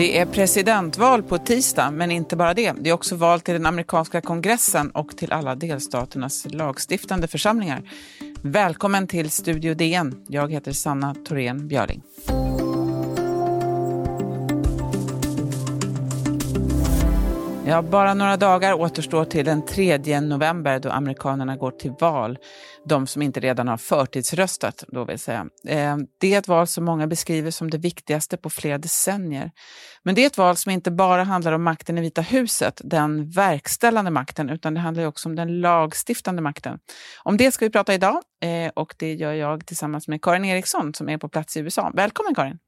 Det är presidentval på tisdag, men inte bara det. Det är också val till den amerikanska kongressen och till alla delstaternas lagstiftande församlingar. Välkommen till Studio DN. Jag heter Sanna Thorén Björling. Ja, bara några dagar återstår till den 3 november då amerikanerna går till val. De som inte redan har förtidsröstat, då vill säga. Eh, det är ett val som många beskriver som det viktigaste på flera decennier. Men det är ett val som inte bara handlar om makten i Vita huset, den verkställande makten, utan det handlar också om den lagstiftande makten. Om det ska vi prata idag eh, och det gör jag tillsammans med Karin Eriksson som är på plats i USA. Välkommen Karin!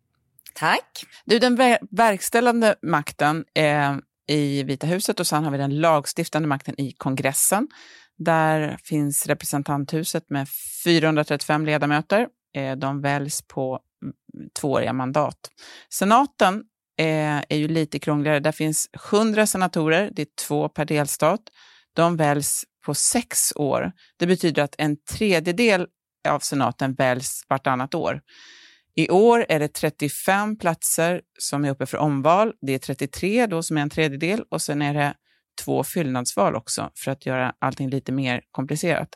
Tack! Du, den ver verkställande makten eh, i Vita huset och sen har vi den lagstiftande makten i kongressen. Där finns representanthuset med 435 ledamöter. Eh, de väljs på mm, tvååriga mandat. Senaten eh, är ju lite krångligare. Där finns 100 senatorer, det är två per delstat. De väljs på sex år. Det betyder att en tredjedel av senaten väljs vartannat år. I år är det 35 platser som är uppe för omval. Det är 33 då som är en tredjedel och sen är det två fyllnadsval också för att göra allting lite mer komplicerat.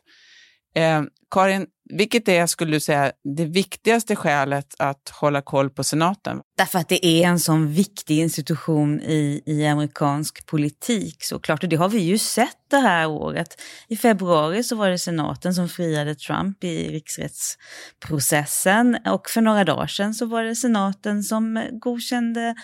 Eh, Karin, vilket är, skulle du säga, det viktigaste skälet att hålla koll på senaten? Därför att det är en sån viktig institution i, i amerikansk politik såklart. Och det har vi ju sett det här året. I februari så var det senaten som friade Trump i riksrättsprocessen. Och för några dagar sedan så var det senaten som godkände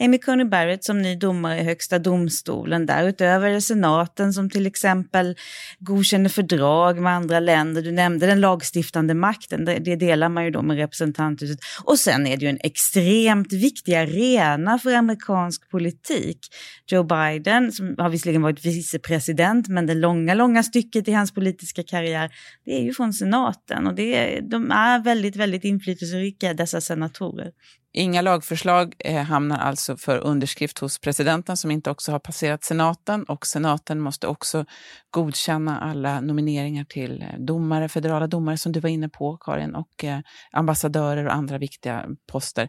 Amy Coney Barrett som ny domare i högsta domstolen. Därutöver är det senaten som till exempel godkänner fördrag med andra länder. Du nämnde den lagstiftande makten, det, det delar man ju då med representanthuset. Och sen är det ju en extremt viktig arena för amerikansk politik. Joe Biden, som har visserligen varit vicepresident, men det långa, långa stycket i hans politiska karriär, det är ju från senaten. Och det de är väldigt, väldigt inflytelserika, dessa senatorer. Inga lagförslag eh, hamnar alltså för underskrift hos presidenten som inte också har passerat senaten och senaten måste också godkänna alla nomineringar till eh, domare, federala domare som du var inne på Karin och eh, ambassadörer och andra viktiga poster.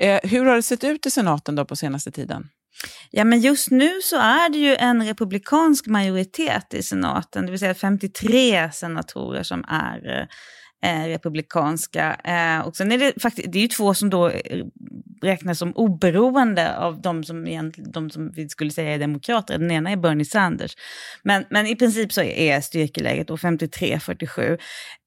Eh, hur har det sett ut i senaten då på senaste tiden? Ja, men just nu så är det ju en republikansk majoritet i senaten, det vill säga 53 senatorer som är eh, eh, republikanska. Eh, och sen är det faktiskt, det är ju två som då eh, räknas som oberoende av de som, de som vi skulle säga är demokrater. Den ena är Bernie Sanders. Men, men i princip så är styrkeläget 53-47.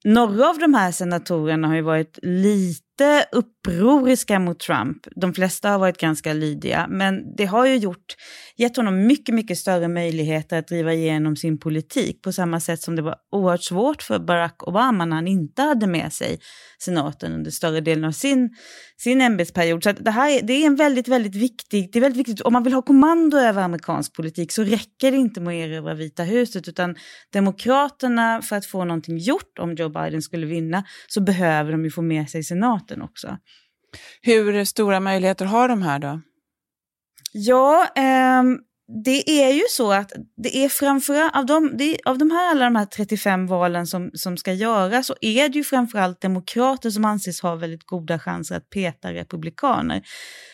Några av de här senatorerna har ju varit lite upproriska mot Trump. De flesta har varit ganska lydiga, men det har ju gjort, gett honom mycket, mycket större möjligheter att driva igenom sin politik på samma sätt som det var oerhört svårt för Barack Obama när han inte hade med sig senaten under större delen av sin, sin ämbetsperiod. Så det här är, det är en väldigt, väldigt viktig, det är väldigt viktigt, om man vill ha kommando över amerikansk politik så räcker det inte med att erövra Vita huset, utan demokraterna för att få någonting gjort om Joe Biden skulle vinna så behöver de ju få med sig senaten också. Hur stora möjligheter har de här då? Ja, eh, det är ju så att det är framförallt av de, det, av de här, alla de här 35 valen som, som ska göras så är det ju framförallt demokrater som anses ha väldigt goda chanser att peta republikaner.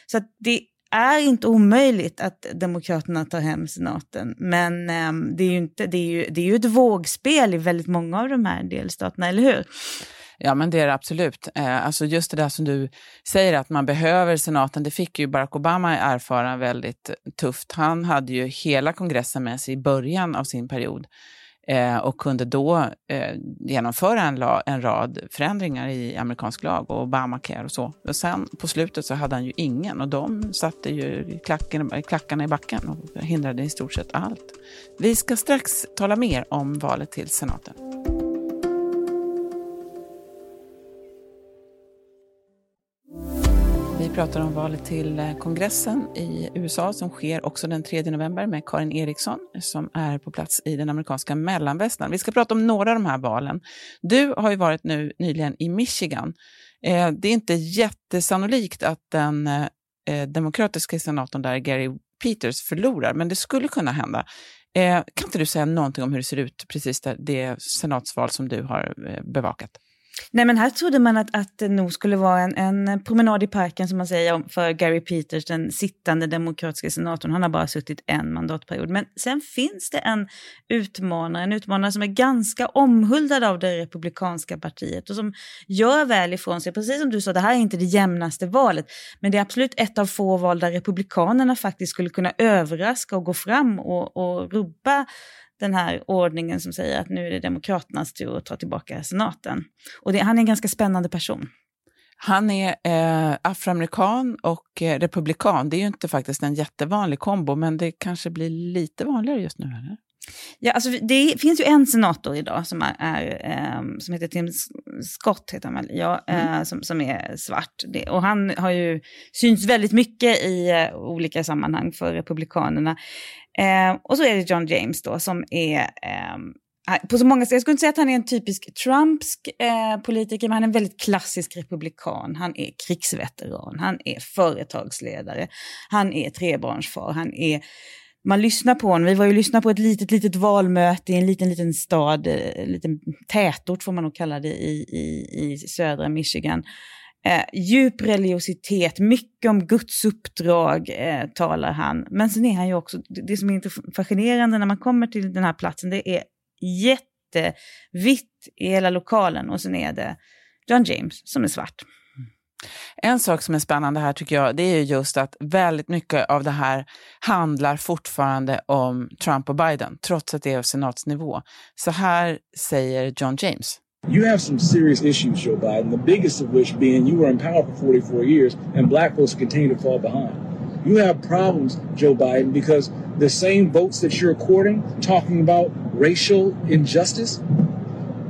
Så att det är inte omöjligt att Demokraterna tar hem senaten, men eh, det, är ju inte, det, är ju, det är ju ett vågspel i väldigt många av de här delstaterna, eller hur? Ja, men det är det absolut. Eh, alltså just det där som du säger att man behöver senaten, det fick ju Barack Obama erfara väldigt tufft. Han hade ju hela kongressen med sig i början av sin period eh, och kunde då eh, genomföra en, la, en rad förändringar i amerikansk lag och Obamacare och så. Och sen på slutet så hade han ju ingen och de satte ju klacken, klackarna i backen och hindrade i stort sett allt. Vi ska strax tala mer om valet till senaten. Vi pratar om valet till eh, kongressen i USA som sker också den 3 november med Karin Eriksson som är på plats i den amerikanska mellanvästern. Vi ska prata om några av de här valen. Du har ju varit nu nyligen i Michigan. Eh, det är inte jättesannolikt att den eh, demokratiska senatorn där, Gary Peters, förlorar, men det skulle kunna hända. Kan inte du säga någonting om hur det ser ut precis där, det senatsval som du har bevakat? Nej men här trodde man att, att det nog skulle vara en, en promenad i parken som man säger för Gary Peters, den sittande demokratiska senatorn. Han har bara suttit en mandatperiod. Men sen finns det en utmanare, en utmanare som är ganska omhuldad av det republikanska partiet och som gör väl ifrån sig. Precis som du sa, det här är inte det jämnaste valet, men det är absolut ett av få val där republikanerna faktiskt skulle kunna överraska och gå fram och, och rubba den här ordningen som säger att nu är det Demokraternas tur att ta tillbaka senaten. Och det, han är en ganska spännande person. Han är eh, afroamerikan och eh, republikan. Det är ju inte faktiskt en jättevanlig kombo, men det kanske blir lite vanligare just nu. Eller? Ja, alltså det finns ju en senator idag som, är, är um, som heter Tim Scott, heter han väl, ja, mm. uh, som, som är svart. Det, och han har ju synts väldigt mycket i uh, olika sammanhang för Republikanerna. Uh, och så är det John James då som är um, på så många sätt, jag skulle inte säga att han är en typisk Trumpsk eh, politiker, men han är en väldigt klassisk republikan. Han är krigsveteran, han är företagsledare, han är trebarnsfar, han är man lyssnar på honom. Vi var ju lyssna på ett litet, litet valmöte i en liten, liten stad, eh, en liten tätort får man nog kalla det, i, i, i södra Michigan. Eh, djup religiositet, mycket om Guds uppdrag eh, talar han. Men sen är han ju också, det som är fascinerande när man kommer till den här platsen, det är jättevitt i hela lokalen och sen är det John James som är svart. En sak som är spännande här tycker jag, det är just att väldigt mycket av det här handlar fortfarande om Trump och Biden, trots att det är senatsnivå. Så här säger John James. You have some serious issues, Joe Biden, the biggest of which being you were in power for 44 years and black folks continue to fall behind. You have problems, Joe Biden, because the same votes that you're courting, talking about racial injustice,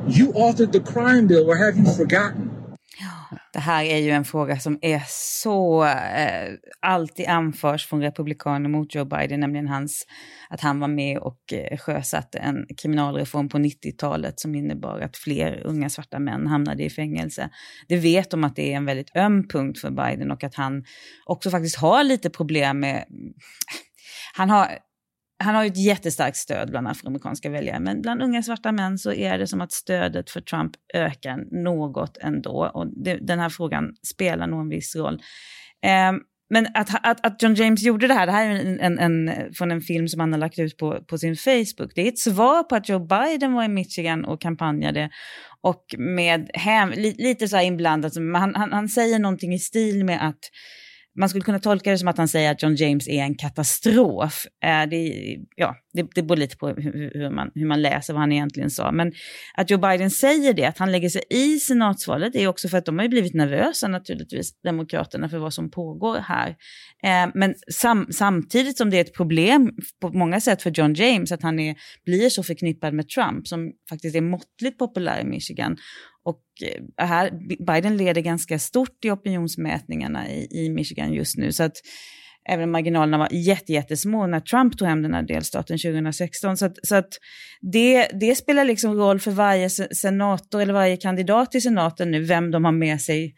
you authored the crime bill, or have you forgotten? Det här är ju en fråga som är så eh, alltid anförs från republikaner mot Joe Biden, nämligen hans, att han var med och eh, sjösatte en kriminalreform på 90-talet som innebar att fler unga svarta män hamnade i fängelse. Det vet de att det är en väldigt öm punkt för Biden och att han också faktiskt har lite problem med han har han har ju ett jättestarkt stöd bland afroamerikanska väljare, men bland unga svarta män så är det som att stödet för Trump ökar något ändå. Och det, den här frågan spelar nog en viss roll. Eh, men att, att, att, John James gjorde det här, det här är en, en, en, från en film som han har lagt ut på, på sin Facebook. Det är ett svar på att Joe Biden var i Michigan och kampanjade och med hem, li, lite så här inblandat, han, han, han säger någonting i stil med att man skulle kunna tolka det som att han säger att John James är en katastrof. Eh, det, ja, det, det beror lite på hur, hur, man, hur man läser vad han egentligen sa. Men att Joe Biden säger det, att han lägger sig i senatsvalet, är också för att de har blivit nervösa naturligtvis, Demokraterna, för vad som pågår här. Eh, men sam, samtidigt som det är ett problem på många sätt för John James, att han är, blir så förknippad med Trump, som faktiskt är måttligt populär i Michigan. Och eh, här, Biden leder ganska stort i opinionsmätningarna i, i Michigan just nu. Så att även om marginalerna var jättesmå när Trump tog hem den här delstaten 2016. Så, att, så att det, det spelar liksom roll för varje senator eller varje kandidat i senaten nu, vem de har med sig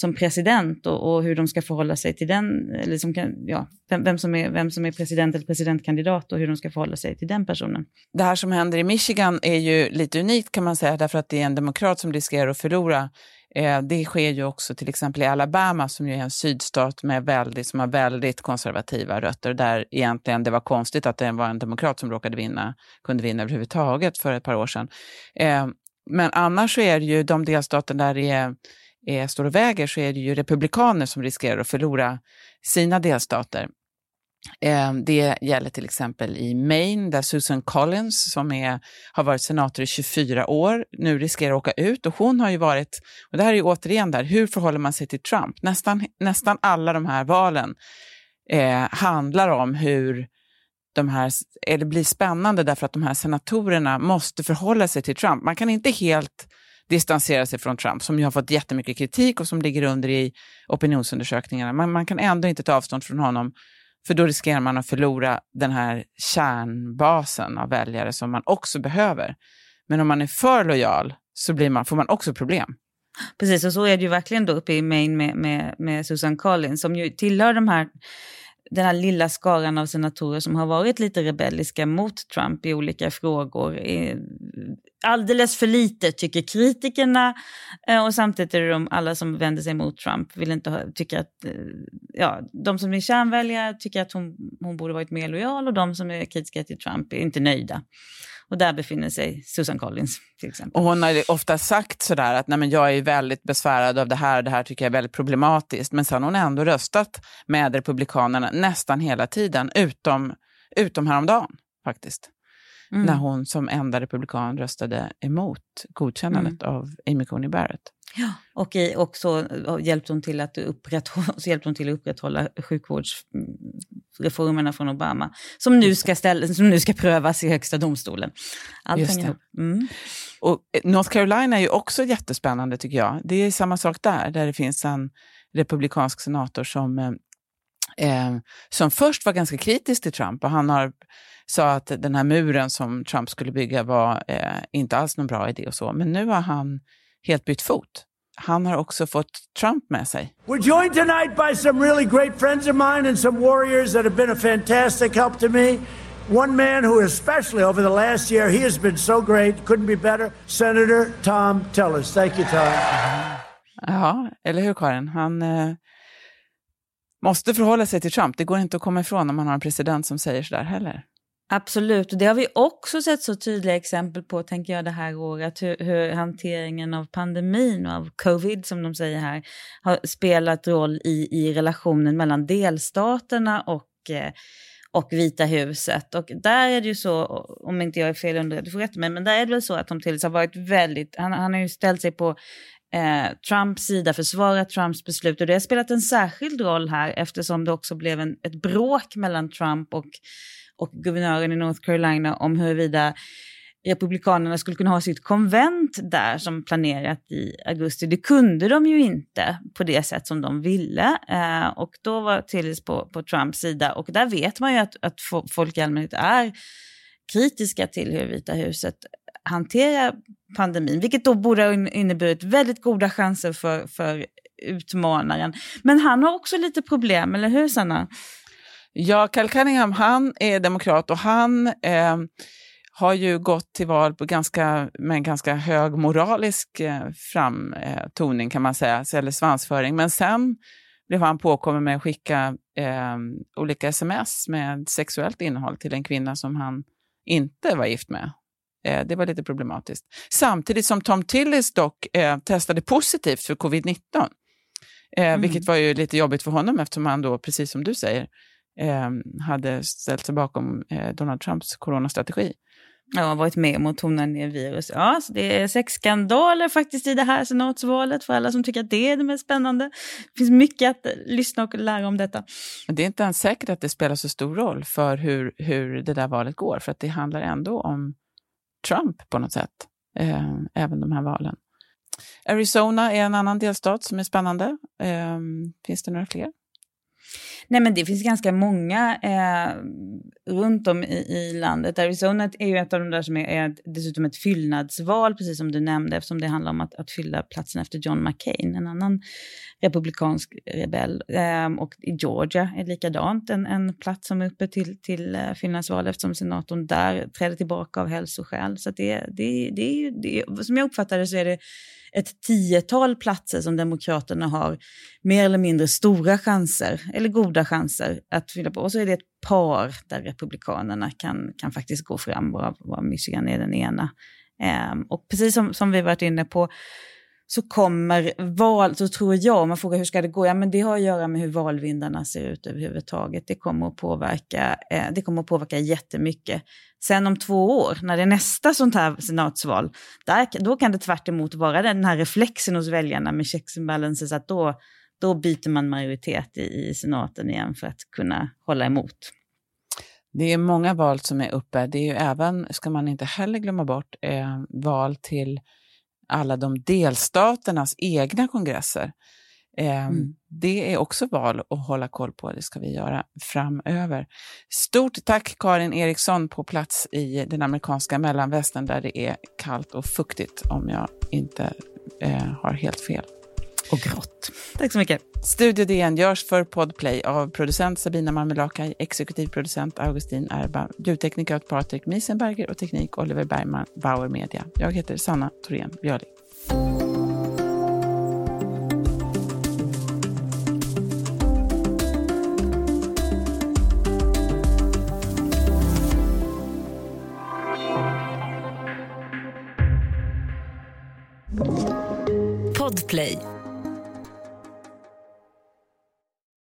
som president och, och, hur de ska förhålla sig till den, eller som kan, ja, vem, vem, som är, vem som är president eller presidentkandidat och hur de ska förhålla sig till den personen. Det här som händer i Michigan är ju lite unikt kan man säga, därför att det är en demokrat som riskerar att förlora. Eh, det sker ju också till exempel i Alabama som ju är en sydstat med väldigt, som har väldigt konservativa rötter, där egentligen det var konstigt att det var en demokrat som råkade vinna, kunde vinna överhuvudtaget för ett par år sedan. Eh, men annars så är det ju de delstater där det är är, står och väger så är det ju republikaner som riskerar att förlora sina delstater. Eh, det gäller till exempel i Maine där Susan Collins som är, har varit senator i 24 år nu riskerar att åka ut och hon har ju varit, och det här är ju återigen där, hur förhåller man sig till Trump? Nästan, nästan alla de här valen eh, handlar om hur de här, eller blir spännande därför att de här senatorerna måste förhålla sig till Trump. Man kan inte helt distansera sig från Trump, som ju har fått jättemycket kritik och som ligger under i opinionsundersökningarna. Men man kan ändå inte ta avstånd från honom, för då riskerar man att förlora den här kärnbasen av väljare som man också behöver. Men om man är för lojal så blir man, får man också problem. Precis, och så är det ju verkligen då uppe i Maine med, med, med Susan Collins som ju tillhör de här den här lilla skaran av senatorer som har varit lite rebelliska mot Trump i olika frågor. Alldeles för lite tycker kritikerna eh, och samtidigt är det de alla som vänder sig mot Trump vill inte ha, tycker att, eh, ja, de som är kärnväljare tycker att hon, hon borde varit mer lojal och de som är kritiska till Trump är inte nöjda. Och där befinner sig Susan Collins till exempel. Och hon har ofta sagt sådär att Nej, men jag är väldigt besvärad av det här, det här tycker jag är väldigt problematiskt. Men sen har hon ändå röstat med Republikanerna nästan hela tiden, utom, utom häromdagen faktiskt. Mm. När hon som enda republikan röstade emot godkännandet mm. av Amy Coney Barrett. Ja, och, i, och så hjälpte hon till att upprätthålla, så hjälpte hon till att upprätthålla sjukvårdsreformerna från Obama, som nu ska, ställa, som nu ska prövas i högsta domstolen. Allt hänger ihop. Mm. Och eh, North Carolina är ju också jättespännande tycker jag. Det är samma sak där, där det finns en republikansk senator som, eh, som först var ganska kritisk till Trump och han har sa att den här muren som Trump skulle bygga var eh, inte alls någon bra idé och så. Men nu har han helt bytt fot. Han har också fått Trump med sig. We're joined tonight by some really great friends of mine and some warriors that have been a fantastic help to me. One man who especially over the last year, he has been so great, couldn't be better. Senator Tom Tillis. Thank you Tom. Ja, eller hur Karin? Han eh, måste förhålla sig till Trump. Det går inte att komma ifrån om man har en president som säger sådär heller. Absolut, och det har vi också sett så tydliga exempel på, tänker jag, det här året. Hur, hur, hanteringen av pandemin och av covid, som de säger här, har spelat roll i, i relationen mellan delstaterna och, eh, och Vita huset. Och där är det ju så, om inte jag är fel underrättad, du får rätta mig, men där är det väl så att de till har varit väldigt, han, han har ju ställt sig på eh, Trumps sida, försvarar Trumps beslut och det har spelat en särskild roll här eftersom det också blev en, ett bråk mellan Trump och och guvernören i North Carolina om huruvida Republikanerna skulle kunna ha sitt konvent där som planerat i augusti. Det kunde de ju inte på det sätt som de ville. Eh, och då var Tillis på, på Trumps sida och där vet man ju att, att folk i allmänhet är kritiska till hur Vita huset hantera pandemin, vilket då borde ha inneburit väldigt goda chanser för, för utmanaren. Men han har också lite problem, eller hur Sanna? Ja, Cal Cunningham han är demokrat och han eh, har ju gått till val på ganska, med en ganska hög moralisk eh, framtoning kan man säga, eller svansföring. Men sen blev han påkommen med att skicka eh, olika sms med sexuellt innehåll till en kvinna som han inte var gift med. Eh, det var lite problematiskt. Samtidigt som Tom Tillis dock eh, testade positivt för covid-19. Eh, mm. Vilket var ju lite jobbigt för honom eftersom han då, precis som du säger, eh, hade ställt sig bakom eh, Donald Trumps coronastrategi. Ja, varit med om att tona ner virus. Ja, så det är sex skandaler faktiskt i det här senatsvalet för alla som tycker att det är det mest spännande. Det finns mycket att lyssna och lära om detta. Det är inte ens säkert att det spelar så stor roll för hur, hur det där valet går, för att det handlar ändå om Trump på något sätt, eh, även de här valen. Arizona är en annan delstat som är spännande. Eh, finns det några fler? Nej men det finns ganska många eh, runt om i, i, landet. Arizona är ju ett av de där som är, är dessutom ett fyllnadsval, precis som du nämnde, eftersom det handlar om att, att fylla platsen efter John McCain, en annan republikansk rebell. Eh, och i Georgia är likadant, en, en plats som är uppe till, till uh, fyllnadsval eftersom senatorn där träder tillbaka av hälsoskäl. Så det, det, det, det, som jag uppfattar det så är det ett tiotal platser som Demokraterna har mer eller mindre stora chanser, eller goda chanser, att fylla på. Och så är det ett par där Republikanerna kan, kan faktiskt gå fram, varav Michigan är den ena. Um, och precis som, som vi varit inne på, så kommer val, så tror jag, om man frågar hur ska det gå, ja men det har att göra med hur valvindarna ser ut överhuvudtaget. Det kommer att påverka, eh, det kommer att påverka jättemycket. Sen om två år, när det är nästa sånt här senatsval, där, då kan det tvärt vara den här reflexen hos väljarna med checks and balances, att då, då byter man majoritet i, i senaten igen för att kunna hålla emot. Det är många val som är uppe. Det är ju även, ska man inte heller glömma bort, eh, val till alla de delstaternas egna kongresser. Eh, mm. Det är också val att hålla koll på, det ska vi göra framöver. Stort tack Karin Eriksson på plats i den amerikanska mellanvästern där det är kallt och fuktigt om jag inte eh, har helt fel. Och grått. Tack så mycket. Studio DN görs för Podplay av producent Sabina Marmelakai, exekutiv producent Augustin Erba, ljudtekniker Patrik Miesenberger och teknik Oliver Bergman, Bauer Media. Jag heter Sanna Thorén Björling.